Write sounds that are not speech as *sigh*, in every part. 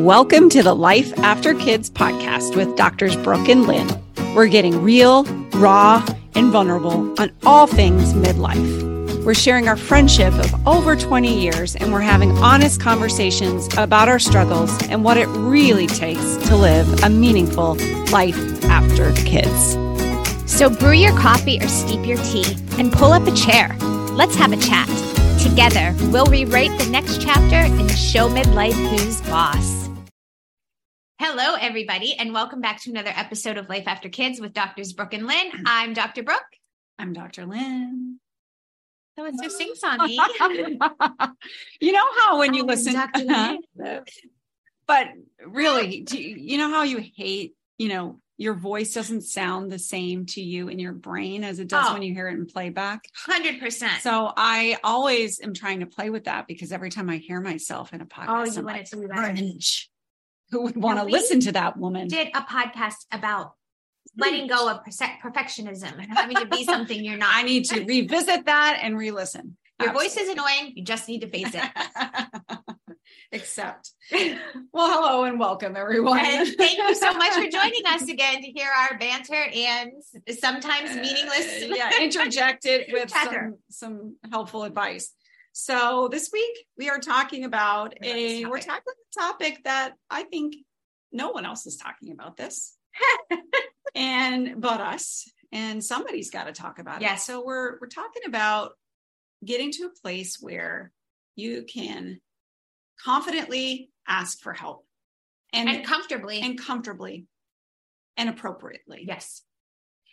Welcome to the Life After Kids podcast with Doctors Brooke and Lynn. We're getting real, raw, and vulnerable on all things midlife. We're sharing our friendship of over 20 years and we're having honest conversations about our struggles and what it really takes to live a meaningful life after kids. So brew your coffee or steep your tea and pull up a chair. Let's have a chat. Together, we'll rewrite the next chapter and show midlife who's boss. Hello, everybody, and welcome back to another episode of Life After Kids with Doctors Brooke and Lynn. Mm. I'm Dr. Brooke. I'm Dr. Lynn. So it's your sing songy. *laughs* you know how when you Oh, listen. Uh-huh. Lynn. but really, do you, you know how you hate, you know, your voice doesn't sound the same to you in your brain as it does Oh. when you hear it in playback. Hundred percent. So I always am trying to play with that because every time I hear myself in a podcast, Oh, you I'm want like, it to be better. Who would want to listen to that woman? did a podcast about letting go of perfectionism and having to be *laughs* something you're not. I need to revisit that and re-listen. Your voice is annoying. You just need to face it. *laughs* Except, well, hello and welcome, everyone. And thank you so much for *laughs* joining us again to hear our banter and sometimes meaningless. Uh, yeah, interjected with some some helpful advice. So this week we are talking about a we're tackling a topic that I think no one else is talking about this, *laughs* and but us, and somebody's got to talk about it. Yes. So we're we're talking about getting to a place where you can confidently ask for help and and comfortably. and comfortably and appropriately yes.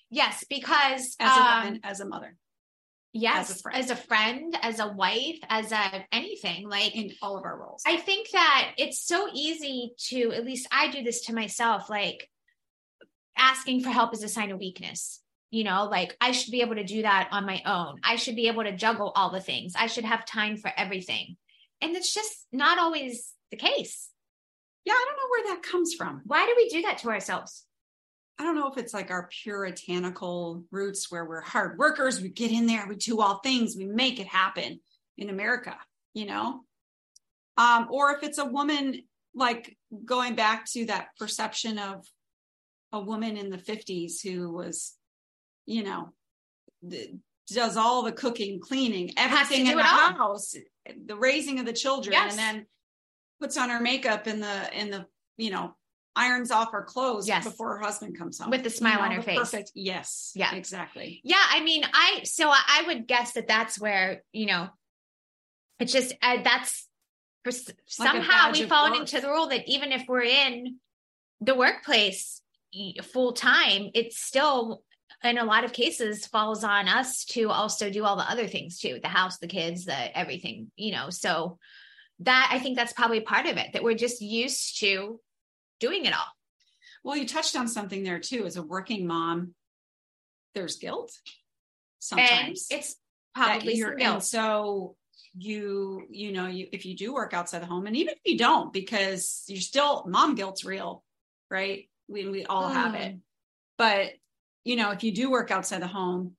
Yes, because as a um, woman, as a mother, yes, as a friend. as a friend, as a wife, as a anything. Like in all of our roles. I think that it's so easy to, at least I do this to myself, like asking for help is a sign of weakness. You know, like I should be able to do that on my own. I should be able to juggle all the things. I should have time for everything. And it's just not always the case. yeah, I don't know where that comes from. Why do we do that to ourselves? I don't know if it's like our puritanical roots where we're hard workers, we get in there, we do all things, we make it happen in America, you know? Um, or if it's a woman like going back to that perception of a woman in the 50s who was, you know, th- does all the cooking, cleaning, everything in the house, the raising of the children, Yes. and then puts on her makeup in the in the you know irons off her clothes Yes. before her husband comes home With the smile You know, on her face. Perfect. Yes. Yeah. Exactly. Yeah, I mean, I so I would guess that that's where you know, it's just uh, that's for, Like somehow we of fallen into the rule that even if we're in the workplace full time, it's still in a lot of cases falls on us to also do all the other things too, the house, the kids, the everything, you know. So that I think that's probably part of it that we're just used to doing it all. Well, you touched on something there too. As a working mom, there's guilt. Sometimes And it's probably you're- guilt. and so you you know you if you do work outside the home and even if you don't because you're still mom guilt's real right we, we all have it Mm. but you know if you do work outside the home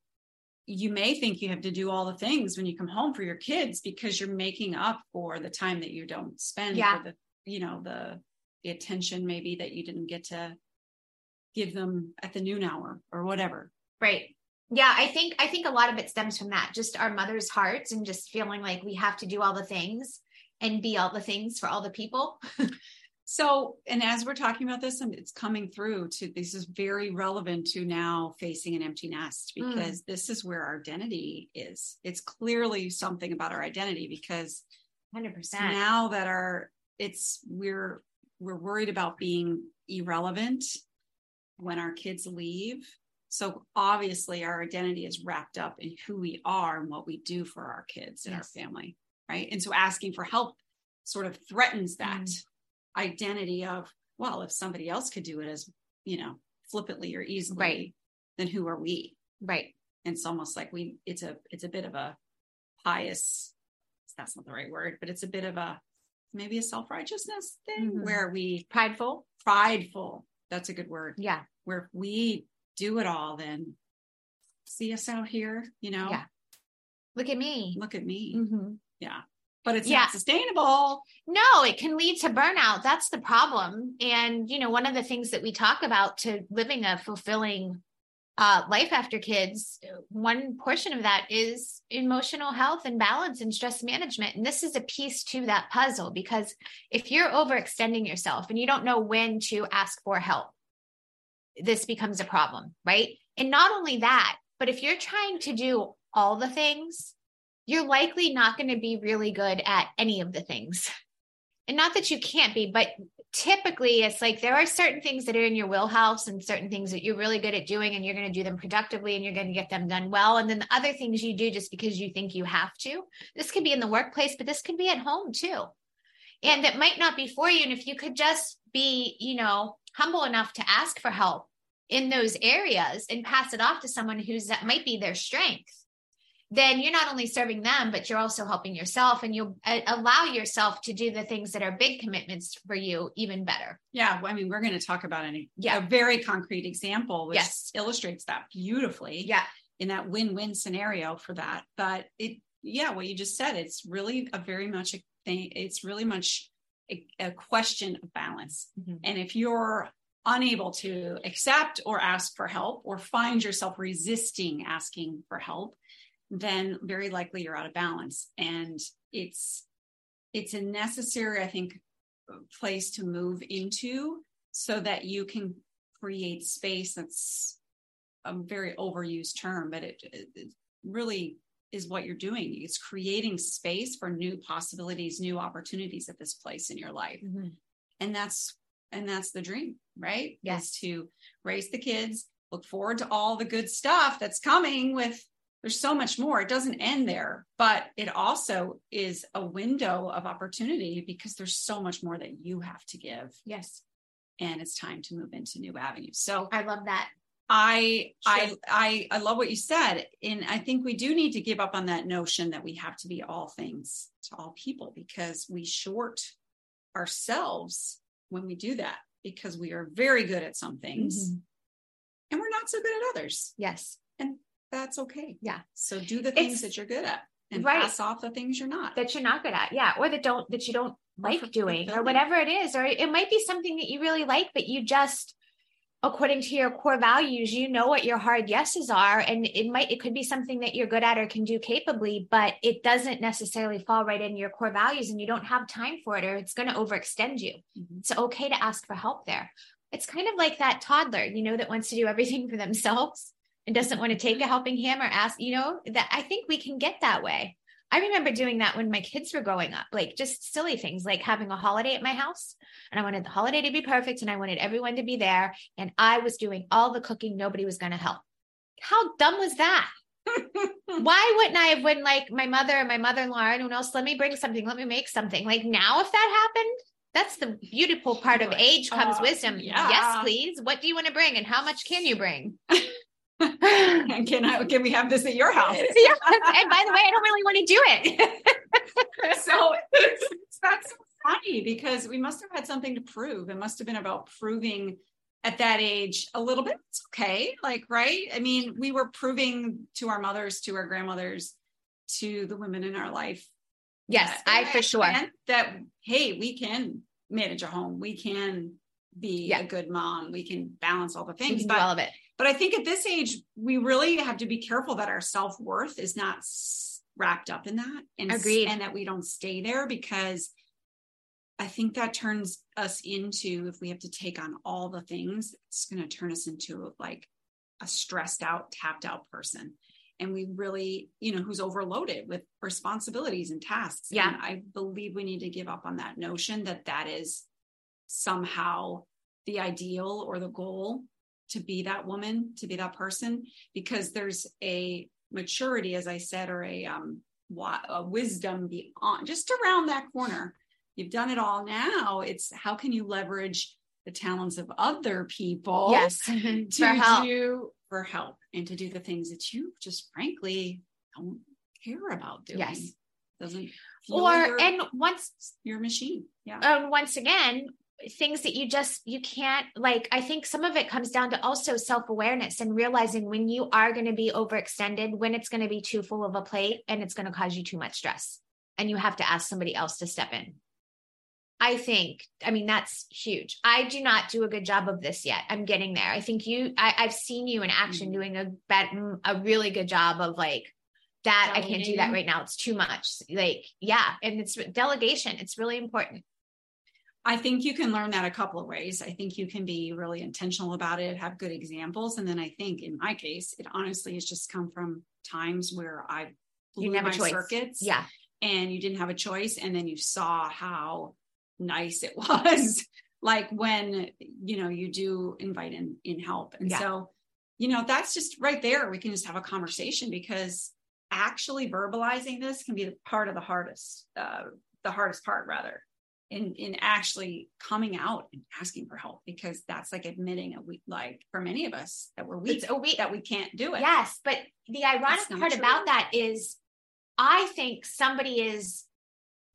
you may think you have to do all the things when you come home for your kids because you're making up for the time that you don't spend Yeah. for the you know the the attention maybe that you didn't get to give them at the noon hour or whatever Right. Yeah, I think I think a lot of it stems from that, just our mother's hearts and just feeling like we have to do all the things and be all the things for all the people. *laughs* So, and as we're talking about this, and it's coming through to this is very relevant to now facing an empty nest Mm. because this is where our identity is. It's clearly something about our identity because 100%. now that our it's we're we're worried about being irrelevant when our kids leave. So obviously our identity is wrapped up in who we are and what we do for our kids and our family, right? And so asking for help sort of threatens that Mm. identity of well, if somebody else could do it as, you know, flippantly or easily, Right. then who are we? Right. And it's almost like we it's a it's a bit of a pious that's not the right word, but it's a bit of a maybe a self-righteousness thing Mhm. where we Prideful. prideful. That's a good word. Yeah. Where we do it all, then see us out here, you know, Yeah. Look at me. look at me. Mhm. Yeah. but it's Yeah. not sustainable. No, it can lead to burnout. That's the problem. And, you know, one of the things that we talk about to living a fulfilling uh, life after kids, one portion of that is emotional health and balance and stress management. And this is a piece to that puzzle because if you're overextending yourself and you don't know when to ask for help, this becomes a problem, right? And not only that, but if you're trying to do all the things, you're likely not going to be really good at any of the things. And not that you can't be, but typically it's like there are certain things that are in your wheelhouse and certain things that you're really good at doing and you're going to do them productively and you're going to get them done well. And then the other things you do just because you think you have to. This could be in the workplace, but this could be at home too. And it might not be for you. And if you could just be, you know, humble enough to ask for help in those areas and pass it off to someone who's that might be their strength then you're not only serving them but you're also helping yourself and you'll uh, allow yourself to do the things that are big commitments for you even better Yeah, I mean, we're going to talk about an, Yeah. a very concrete example, which Yes. illustrates that beautifully. yeah in that win-win scenario for that. But it, yeah, what you just said, it's really a very much a thing. It's really much a, a question of balance. Mhm. And if you're unable to accept or ask for help or find yourself resisting asking for help, then very likely you're out of balance. And it's, it's a necessary, I think, place to move into so that you can create space that's a very overused term, but it, it really is what you're doing. It's creating space for new possibilities, new opportunities at this place in your life. Mm-hmm. And that's and that's the dream, right? Yes. Is to raise the kids, look forward to all the good stuff that's coming with there's so much more. It doesn't end there, but it also is a window of opportunity because there's so much more that you have to give yes and it's time to move into new avenues. So i love that I I Sure. I I love what you said, and I think we do need to give up on that notion that we have to be all things to all people because we short ourselves when we do that because we are very good at some things Mhm. and we're not so good at others. yes That's okay. Yeah. So do the things It's- that you're good at and Right. pass off the things you're not. that you're not good at yeah or that don't that you don't like for- doing or whatever it is or it might be something that you really like but you just according to your core values you know what your hard yeses are and it might it could be something that you're good at or can do capably but it doesn't necessarily fall right in your core values and you don't have time for it or it's going to overextend you Mhm. it's okay to ask for help there it's kind of like that toddler you know that wants to do everything for themselves and doesn't want to take a helping hand or ask you know that i think we can get that way I remember doing that when my kids were growing up, like just silly things like having a holiday at my house. And I wanted the holiday to be perfect and I wanted everyone to be there. And I was doing all the cooking. Nobody was going to help. How dumb was that? *laughs* Why wouldn't I have when like my mother and my mother in law, anyone else, let me bring something, let me make something. Like now, if that happened, that's the beautiful part of age comes Uh, wisdom. yeah. Yes, please. What do you want to bring and how much can you bring? *laughs* *laughs* And can I can we have this at your house? *laughs* yeah. And by the way, I don't really want to do it. *laughs* so it's, that's so funny because we must have had something to prove. It must have been about proving at that age a little bit. It's okay. Like, right? I mean, we were proving to our mothers, to our grandmothers, to the women in our life. yes, that- I for sure. that, hey, we can manage a home. We can be Yeah. a good mom. We can balance all the things. But all of it. But I think at this age, we really have to be careful that our self worth is not wrapped up in that, and Agreed. and that we don't stay there because I think that turns us into if we have to take on all the things, it's going to turn us into like a stressed out, tapped out person. And we really, you know, who's overloaded with responsibilities and tasks. Yeah. And I believe we need to give up on that notion that that is somehow the ideal or the goal to be that woman, to be that person, because there's a maturity, as I said, or a um a wisdom beyond just around that corner. You've done it all now. It's how can you leverage the talents of other people Yes. *laughs* *laughs* to For help. do for help and to do the things that you just frankly don't care about doing. Yes. Doesn't or and once your machine. Yeah. um, once again things that you just you can't like i think some of it comes down to also self-awareness and realizing when you are going to be overextended when it's going to be too full of a plate and it's going to cause you too much stress and you have to ask somebody else to step in. I think, I mean, that's huge. I do not do a good job of this yet. I'm getting there. I think you, I, have seen you in action mm-hmm. doing a bet, a really good job of like, that I can't do that right now. It's too much. Like, yeah. And it's delegation. It's really important. I think you can learn that a couple of ways. I think you can be really intentional about it, have good examples. And then I think in my case, it honestly has just come from times where I blew my choice. circuits. Yeah. And you didn't have a choice. And then you saw how nice it *laughs* was like when you know you do invite in in help and yeah. so you know that's just right there we can just have a conversation because actually verbalizing this can be part of the hardest uh, the hardest part rather in in actually coming out and asking for help because that's like admitting a weak like for many of us that we're weak, a weak that we can't do it yes but the ironic part true. about that is i think somebody is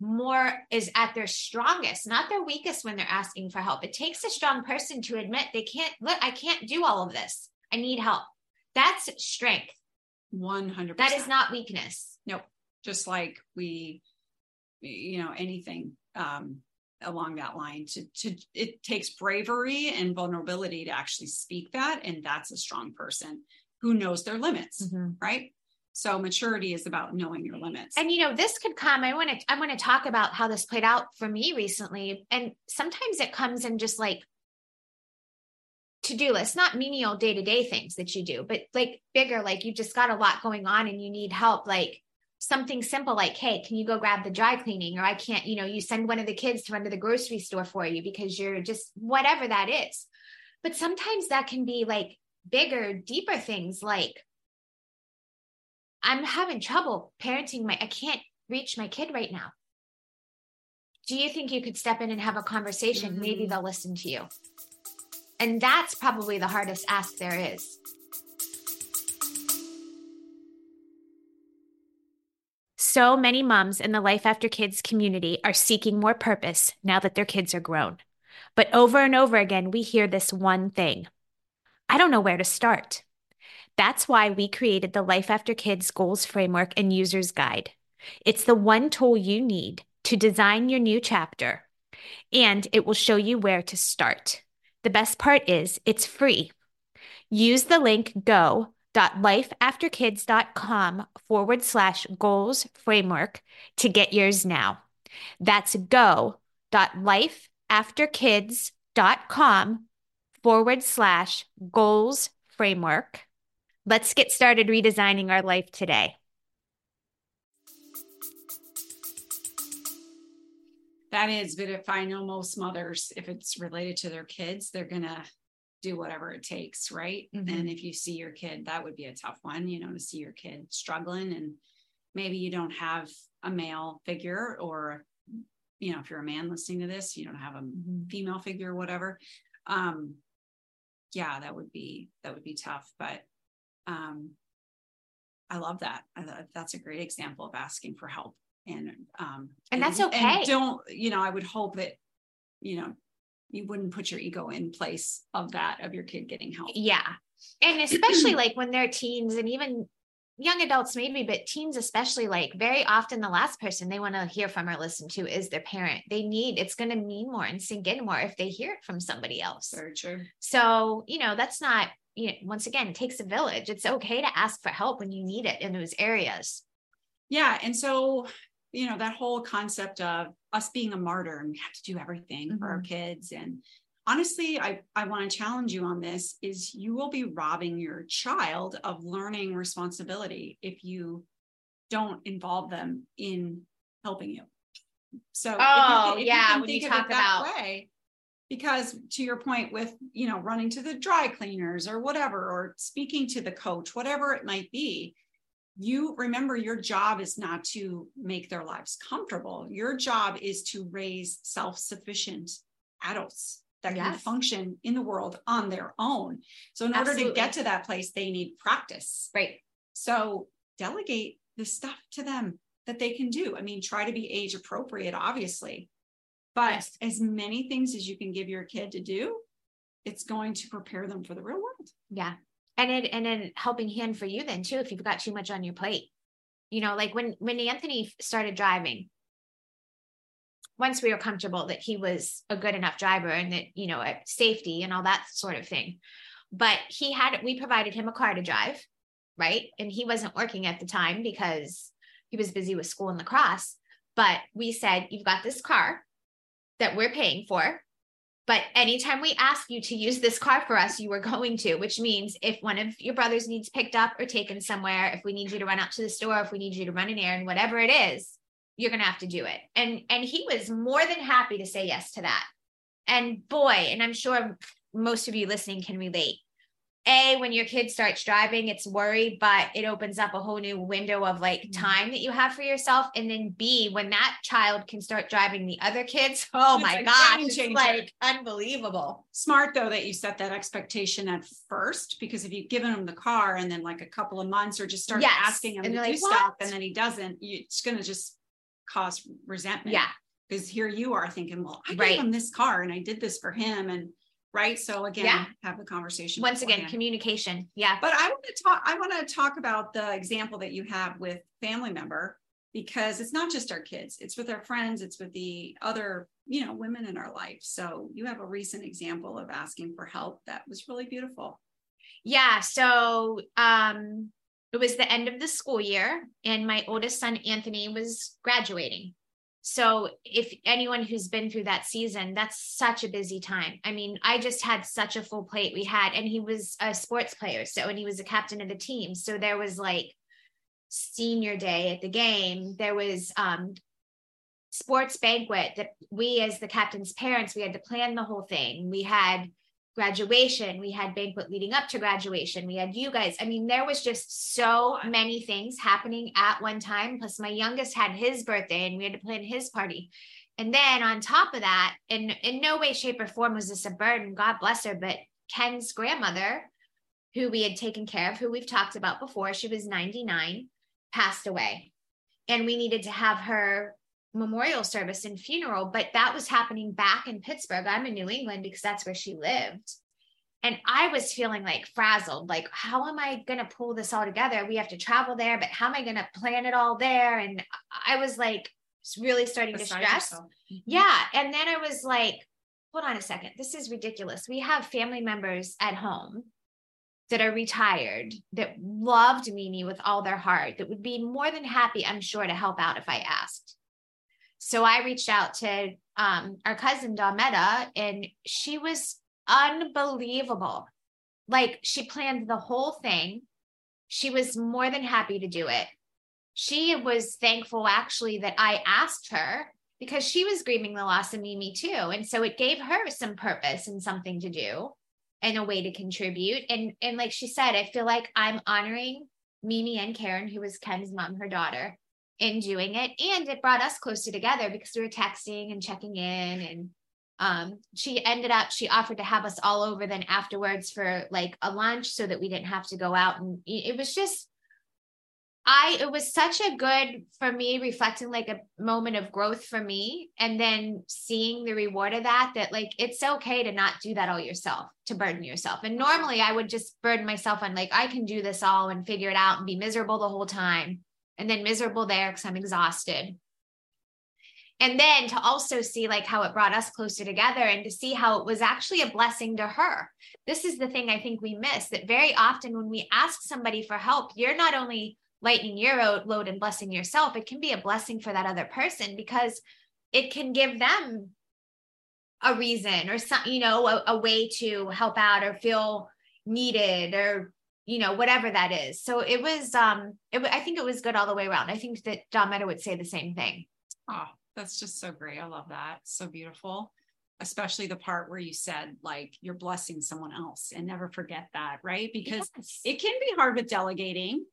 more is at their strongest, not their weakest when they're asking for help. It takes a strong person to admit they can't, look, I can't do all of this. I need help. That's strength. 100%. That is not weakness. Nope. Just like we, you know, anything um, along that line to, to, it takes bravery and vulnerability to actually speak that. And that's a strong person who knows their limits, mm-hmm. right? So maturity is about knowing your limits. And you know, this could come. I want to I want to talk about how this played out for me recently. And sometimes it comes in just like to-do list, not menial day-to-day things that you do, but like bigger, like you've just got a lot going on and you need help. Like something simple like, hey, can you go grab the dry cleaning? Or I can't, you know, you send one of the kids to run to the grocery store for you because you're just whatever that is. But sometimes that can be like bigger, deeper things like I'm having trouble parenting my, I can't reach my kid right now. Do you think you could step in and have a conversation? Mm-hmm. Maybe they'll listen to you. And that's probably the hardest ask there is. So many moms in the Life After Kids community are seeking more purpose now that their kids are grown. But over and over again, we hear this one thing I don't know where to start. That's why we created the Life After Kids Goals Framework and User's Guide. It's the one tool you need to design your new chapter, and it will show you where to start. The best part is it's free. Use the link go.lifeafterkids.com forward slash goals framework to get yours now. That's go.lifeafterkids.com forward slash goals framework. Let's get started redesigning our life today. That is, but if I know most mothers, if it's related to their kids, they're going to do whatever it takes, right? Mm-hmm. And if you see your kid, that would be a tough one, you know, to see your kid struggling and maybe you don't have a male figure or you know if you're a man listening to this you don't have a mm-hmm. female figure or whatever um yeah that would be that would be tough but um, I love that. I, that's a great example of asking for help. And um, and that's okay. And don't you know? I would hope that you know you wouldn't put your ego in place of that of your kid getting help. Yeah, and especially *clears throat* like when they're teens and even young adults maybe but teens especially like very often the last person they want to hear from or listen to is their parent they need it's going to mean more and sink in more if they hear it from somebody else very true so you know that's not you know, once again, it takes a village. It's okay to ask for help when you need it in those areas. Yeah. And so, you know, that whole concept of us being a martyr and we have to do everything mm-hmm. for our mm-hmm. kids. And honestly, I, I want to challenge you on this is you will be robbing your child of learning responsibility if you don't involve them in helping you. So, oh, if you, if yeah, you when you talk about way, because to your point with you know running to the dry cleaners or whatever or speaking to the coach whatever it might be you remember your job is not to make their lives comfortable your job is to raise self-sufficient adults that yes. can function in the world on their own so in Absolutely. order to get to that place they need practice right so delegate the stuff to them that they can do i mean try to be age appropriate obviously but yes. as many things as you can give your kid to do, it's going to prepare them for the real world. Yeah. And it and then helping hand for you then too if you've got too much on your plate. You know, like when when Anthony started driving, once we were comfortable that he was a good enough driver and that you know safety and all that sort of thing. But he had we provided him a car to drive right? And he wasn't working at the time because he was busy with school and lacrosse. But we said you've got this car that we're paying for but anytime we ask you to use this car for us, you are going to, which means if one of your brothers needs picked up or taken somewhere, if we need you to run out to the store, if we need you to run an errand, whatever it is, you're going to have to do it. And and he was more than happy to say yes to that. And boy, and I'm sure most of you listening can relate a when your kid starts driving it's worry but it opens up a whole new window of like mm-hmm. time that you have for yourself. And then b when that child can start driving the other kids *laughs* oh it's my gosh it's like unbelievable. Smart though that you set that expectation at first because if you've given him the car and then like a couple of months or just start yes. asking him and to do like, stuff and then he doesn't it's going to just cause resentment. Yeah. Because here you are thinking well i right. gave him this car and i did this for him. And right? So again yeah. have the conversation once beforehand. again communication yeah. But i want to talk i want to talk about the example that you have with family member because it's not just our kids it's with our friends it's with the other you know women in our life. So you have a recent example of asking for help that was really beautiful. Yeah so um it was the end of the school year and my oldest son anthony was graduating so if anyone who's been through that season, that's such a busy time. I mean, I just had such a full plate we had, and he was a sports player. So, and he was a captain of the team. So there was like senior day at the game. There was um, sports banquet that we as the captain's parents, we had to plan the whole thing. We had graduation we had banquet leading up to graduation we had you guys. I mean there was just so many things happening at one time. Plus my youngest had his birthday and we had to plan his party. And then on top of that in in no way shape or form was this a burden god bless her but ken's grandmother who we had taken care of who we've talked about before she was 99 passed away. And we needed to have her memorial service and funeral, but that was happening back in Pittsburgh. I'm in New England because that's where she lived. And I was feeling like frazzled, like, how am I going to pull this all together? We have to travel there, but how am I going to plan it all there? And I was like, really starting Beside to stress. Mm-hmm. Yeah. And then I was like, hold on a second. This is ridiculous. We have family members at home that are retired that loved Mimi with all their heart, that would be more than happy, I'm sure, to help out if I asked. So I reached out to um, our cousin Dometta, and she was unbelievable. Like she planned the whole thing. She was more than happy to do it. She was thankful actually that I asked her because she was grieving the loss of Mimi too. And so it gave her some purpose and something to do and a way to contribute. And and like she said, I feel like I'm honoring Mimi and Karen, who was Ken's mom, her daughter, in doing it. And it brought us closer together because we were texting and checking in and um, she ended up she offered to have us all over then afterwards for like a lunch so that we didn't have to go out. And it was just i it was such a good for me reflecting like a moment of growth for me and then seeing the reward of that that like it's okay to not do that all yourself to burden yourself. And normally i would just burden myself on like i can do this all and figure it out and be miserable the whole time and then miserable there because I'm exhausted. And then to also see like how it brought us closer together and to see how it was actually a blessing to her. This is the thing I think we miss that very often when we ask somebody for help, you're not only lightening your load and blessing yourself, it can be a blessing for that other person because it can give them a reason or some, you know, a, a way to help out or feel needed or you know whatever that is. So it was um it, i think it was good all the way around. I think that Dometta would say the same thing. Oh that's just so great. I love that. So beautiful. Especially the part where you said like you're blessing someone else and never forget that right? Because yes. it can be hard with delegating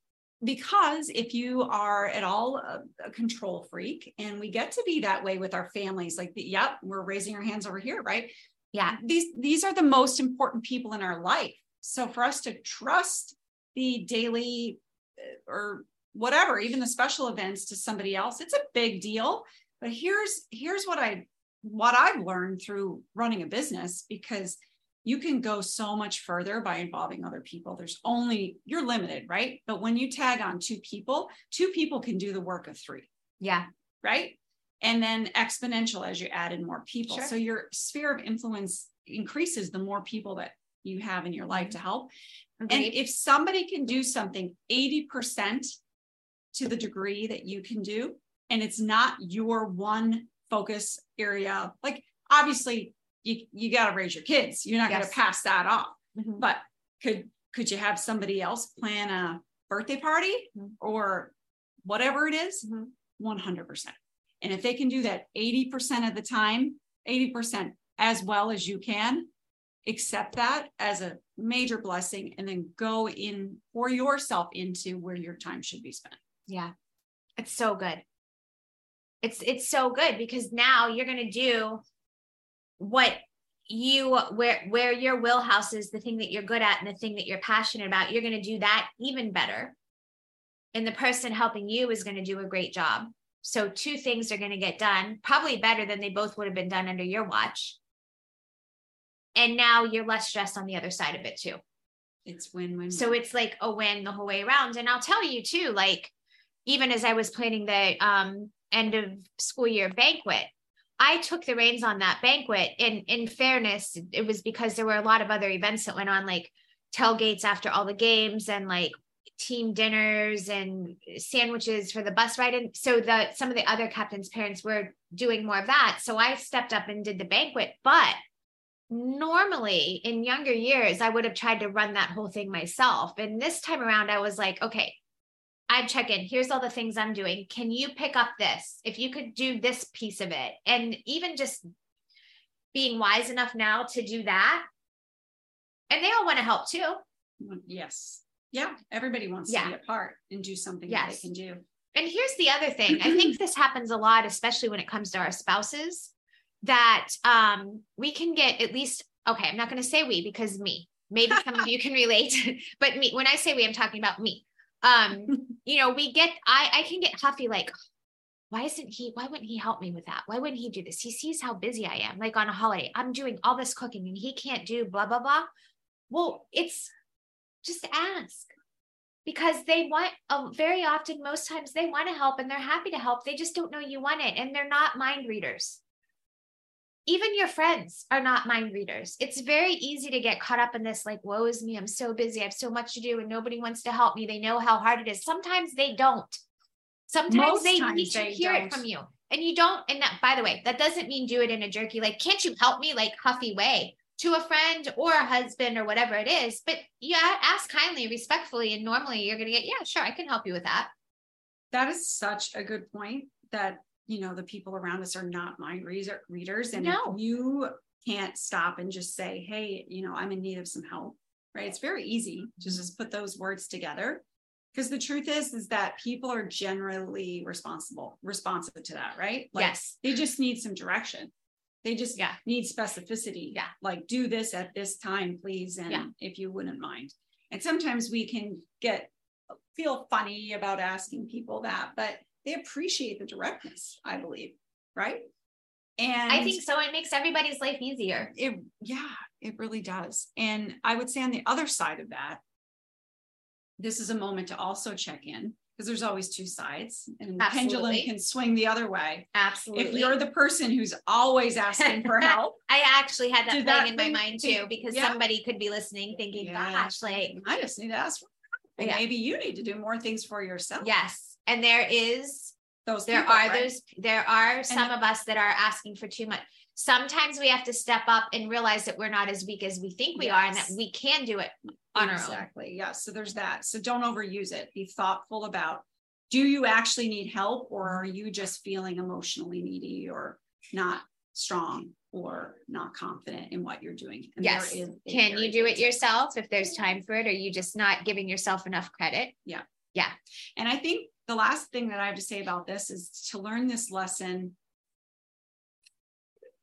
because if you are at all a, a, control freak and we get to be that way with our families like the, yep we're raising our hands over here right? Yeah. These these are the most important people in our life so for us to trust the daily uh, or whatever, even the special events to somebody else, it's a big deal. But here's here's what I what I've learned through running a business because you can go so much further by involving other people. There's only you're limited, right? But when you tag on two people, two people can do the work of three. Yeah. Right? and then exponential as you add in more people. Sure. So your sphere of influence increases the more people that you have in your life to help. And if somebody can do something 80% to the degree that you can do, and it's not your one focus area, like obviously you, you got to raise your kids. You're not going to pass that off. Mhm. But could could you have somebody else plan a birthday party Mhm. or whatever it is? Mhm. 100%. And if they can do that 80% of the time, 80% as well as you can, accept that as a major blessing and then go in for yourself into where your time should be spent. Yeah. It's so good. It's it's so good because now you're going to do what you where where your wheelhouse is the thing that you're good at and the thing that you're passionate about you're going to do that even better and the person helping you is going to do a great job so two things are going to get done probably better than they both would have been done under your watch and now you're less stressed on the other side of it too It's win win. so it's like a win the whole way around. And I'll tell you too, like even as I was planning the um end of school year banquet, I took the reins on that banquet. And in fairness, it was because there were a lot of other events that went on, like tailgates after all the games and like team dinners and sandwiches for the bus ride. And so the some of the other captains' parents were doing more of that. So I stepped up and did the banquet. But normally in younger years, I would have tried to run that whole thing myself. And this time around, I was like, okay, I'd check in. Here's all the things I'm doing. Can you pick up this? If you could do this piece of it, and even just being wise enough now to do that. And they all want to help too. yes. Yeah. Everybody wants Yeah. to be a part and do something that they can do. And here's the other thing. I think this happens a lot, especially when it comes to our spouses, that um, we can get at least, okay, I'm not going to say we because me, maybe some of you can relate, *laughs* but me, when I say we, I'm talking about me. Um, *laughs* you know, we get, I, I can get huffy, like, why isn't he, why wouldn't he help me with that? Why wouldn't he do this? He sees how busy I am. Like on a holiday, I'm doing all this cooking and he can't do blah, blah, blah. Well, it's just ask because they want uh, very often most times they want to help and they're happy to help they just don't know you want it and they're not mind readers even your friends are not mind readers. It's very easy to get caught up in this like woe is me i'm so busy i have so much to do and nobody wants to help me they know how hard it is. Sometimes they don't. Sometimes Most they times need to they hear don't. it from you and you don't and that by the way that doesn't mean do it in a jerky like can't you help me like huffy way to a friend or a husband or whatever it is but yeah ask kindly respectfully and normally you're going to get yeah sure i can help you with that. That is such a good point that, you know, the people around us are not mind reader, readers. And No. if you can't stop and just say, hey, you know, I'm in need of some help, right? It's very easy to mm-hmm. just put those words together. Because the truth is, is that people are generally responsible, responsive to that, right? Like yes they just need some direction. They just Yeah. need specificity. Yeah. Like do this at this time, please. And Yeah. if you wouldn't mind. And sometimes we can get feel funny about asking people that, but they appreciate the directness, I believe. Right. And i think so it makes everybody's life easier it yeah, it really does. And I would say on the other side of that, this is a moment to also check in because there's always two sides and the pendulum can swing the other way absolutely if you're the person who's always asking for *laughs* help, i actually had that playing that in my mind too because yeah. somebody could be listening thinking Yeah. gosh like I just need to ask for help. Yeah. Maybe you need to do more things for yourself. yes and there is Those there people, are right? those there are some of us that are asking for too much sometimes we have to step up and realize that we're not as weak as we think we are and that we can do it on our own exactly. Yeah. So there's that. So don't overuse it. Be thoughtful about do you actually need help or are you just feeling emotionally needy or not strong or not confident in what you're doing? And Yes. is can you do it yourself if there's time for it or you just not giving yourself enough credit Yeah. Yeah. And I think the last thing that I have to say about this is to learn this lesson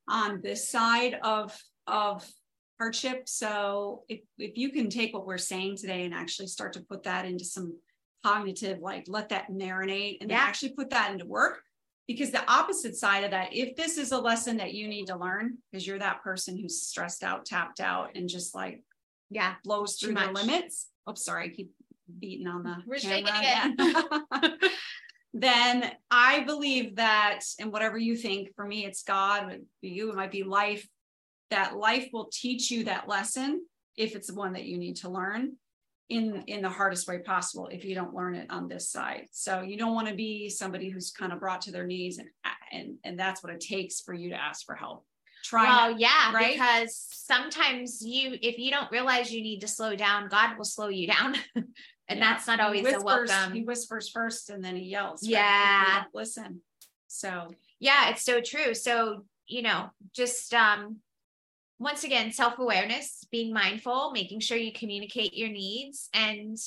on this side of of hardship. So if if you can take what we're saying today and actually start to put that into some cognitive, like let that marinate and then Yeah. actually put that into work. Because the opposite side of that, if this is a lesson that you need to learn, because you're that person who's stressed out, tapped out, and just like yeah blows through the limits. Oh, sorry, I keep beating on the We're camera shaking again. *laughs* then I believe that, and whatever you think, for me, it's God, for you, it might be life, that life will teach you that lesson if it's the one that you need to learn in in the hardest way possible if you don't learn it on this side so you don't want to be somebody who's kind of brought to their knees and and and that's what it takes for you to ask for help try well yeah right? because sometimes you if you don't realize you need to slow down god will slow you down *laughs* and yeah. that's not always whispers, a welcome he whispers first and then he yells right? yeah listen so yeah it's so true so you know just um once again, self awareness, being mindful, making sure you communicate your needs and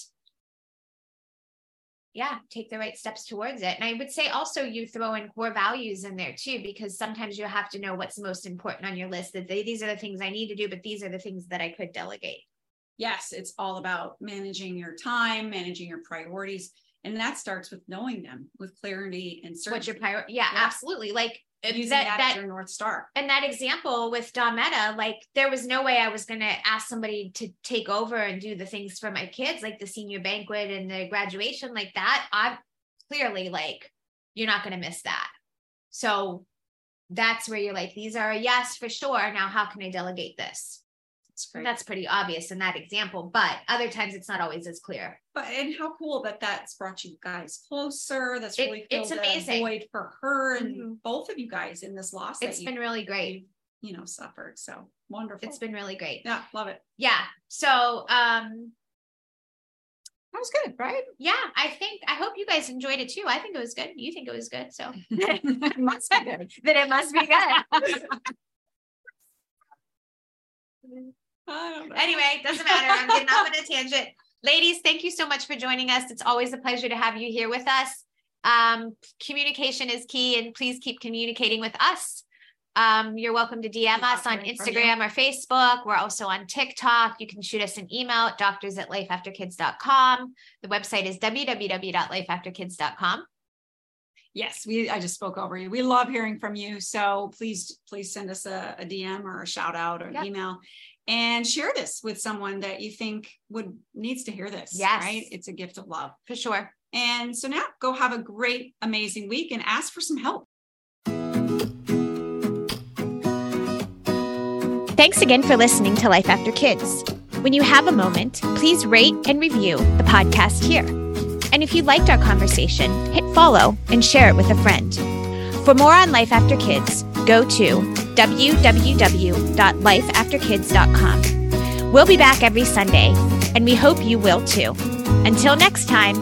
yeah, take the right steps towards it. And I would say also you throw in core values in there too, because sometimes you have to know what's most important on your list that they, these are the things I need to do, but these are the things that I could delegate. Yes, it's all about managing your time, managing your priorities. And that starts with knowing them with clarity and certainty. What's your priority? Yeah, yeah, absolutely. Like using that, that, that your north star and that example with Dometta, like there was no way I was going to ask somebody to take over and do the things for my kids, like the senior banquet and the graduation, like that. I'm clearly like, you're not going to miss that. So that's where you're like, these are a yes for sure. Now, how can I delegate this? That's, That's pretty obvious in that example, but other times it's not always as clear. But and how cool that that's brought you guys closer. That's really it, it's amazing. void for her and mm-hmm. both of you guys in this loss. It's been really great. You know, suffered so wonderful. It's been really great. Yeah, love it. Yeah. So, um, that was good, right? Yeah, I think I hope you guys enjoyed it too. I think it was good. You think it was good, so *laughs* it must be good. *laughs* then it must be good. *laughs* Anyway, doesn't matter. I'm getting off on a tangent. Ladies, thank you so much for joining us. It's always a pleasure to have you here with us. Um, communication is key, and please keep communicating with us. Um, you're welcome to DM us on Instagram or Facebook. We're also on TikTok. You can shoot us an email at doctors at lifeafterkids.com. The website is www.lifeafterkids.com. Yes, we I just spoke over you. We love hearing from you. So please, please send us a, a DM or a shout out or an yep. email and share this with someone that you think would needs to hear this. Yes. Right. It's a gift of love. For sure. And so now go have a great, amazing week and ask for some help. Thanks again for listening to Life After Kids. When you have a moment, please rate and review the podcast here. And if you liked our conversation, hit follow and share it with a friend. For more on Life After Kids, go to www.lifeafterkids.com. We'll be back every Sunday, and we hope you will too. Until next time,